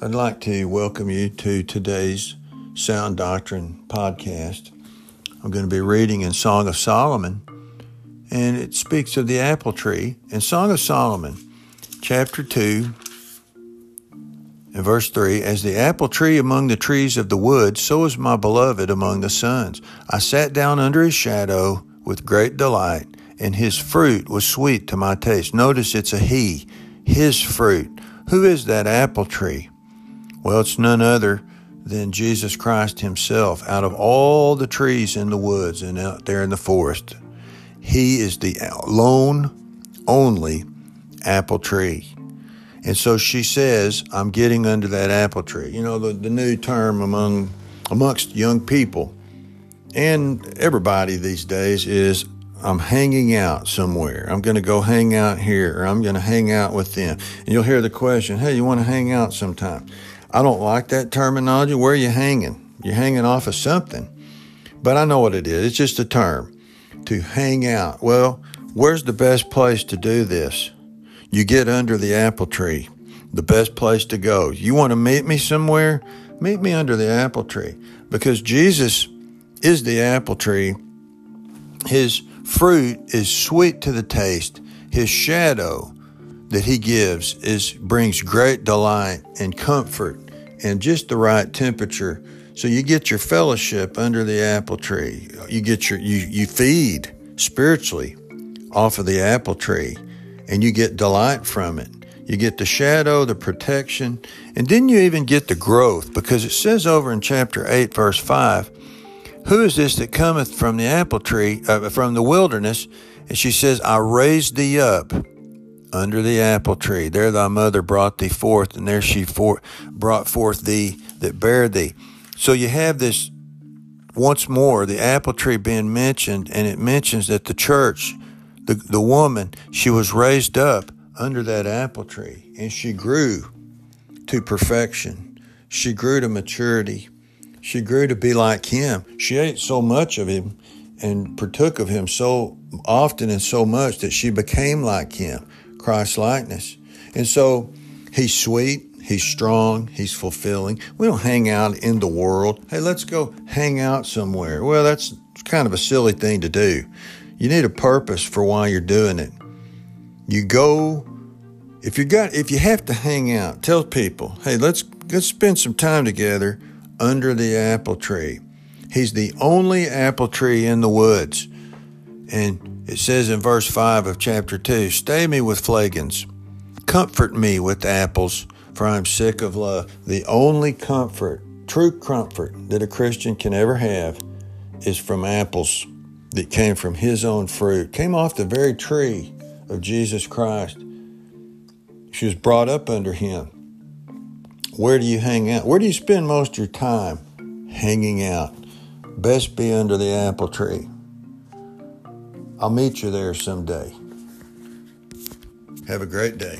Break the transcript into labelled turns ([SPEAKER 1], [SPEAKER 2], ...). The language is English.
[SPEAKER 1] I'd like to welcome you to today's Sound Doctrine podcast. I'm going to be reading in Song of Solomon, and it speaks of the apple tree. In Song of Solomon, chapter 2, and verse 3 As the apple tree among the trees of the wood, so is my beloved among the sons. I sat down under his shadow with great delight, and his fruit was sweet to my taste. Notice it's a he, his fruit. Who is that apple tree? Well, it's none other than Jesus Christ Himself. Out of all the trees in the woods and out there in the forest, He is the lone, only apple tree. And so she says, I'm getting under that apple tree. You know, the, the new term among amongst young people and everybody these days is I'm hanging out somewhere. I'm going to go hang out here or I'm going to hang out with them. And you'll hear the question, hey, you want to hang out sometime? I don't like that terminology. Where are you hanging? You're hanging off of something. But I know what it is. It's just a term to hang out. Well, where's the best place to do this? You get under the apple tree, the best place to go. You want to meet me somewhere? Meet me under the apple tree because Jesus is the apple tree. His fruit is sweet to the taste. His shadow that he gives is brings great delight and comfort and just the right temperature. So you get your fellowship under the apple tree. You get your you you feed spiritually off of the apple tree and you get delight from it. You get the shadow, the protection, and then you even get the growth because it says over in chapter 8 verse 5, who is this that cometh from the apple tree, uh, from the wilderness? And she says, I raised thee up under the apple tree. There thy mother brought thee forth, and there she for, brought forth thee that bare thee. So you have this once more, the apple tree being mentioned, and it mentions that the church, the, the woman, she was raised up under that apple tree, and she grew to perfection. She grew to maturity. She grew to be like him. She ate so much of him and partook of him so often and so much that she became like him. Christ likeness. And so he's sweet, he's strong, he's fulfilling. We don't hang out in the world. Hey, let's go hang out somewhere. Well, that's kind of a silly thing to do. You need a purpose for why you're doing it. You go if you got if you have to hang out, tell people, "Hey, let's let's spend some time together under the apple tree." He's the only apple tree in the woods. And it says in verse 5 of chapter 2 Stay me with flagons, comfort me with apples, for I am sick of love. The only comfort, true comfort, that a Christian can ever have is from apples that came from his own fruit, came off the very tree of Jesus Christ. She was brought up under him. Where do you hang out? Where do you spend most of your time? Hanging out. Best be under the apple tree. I'll meet you there someday. Have a great day.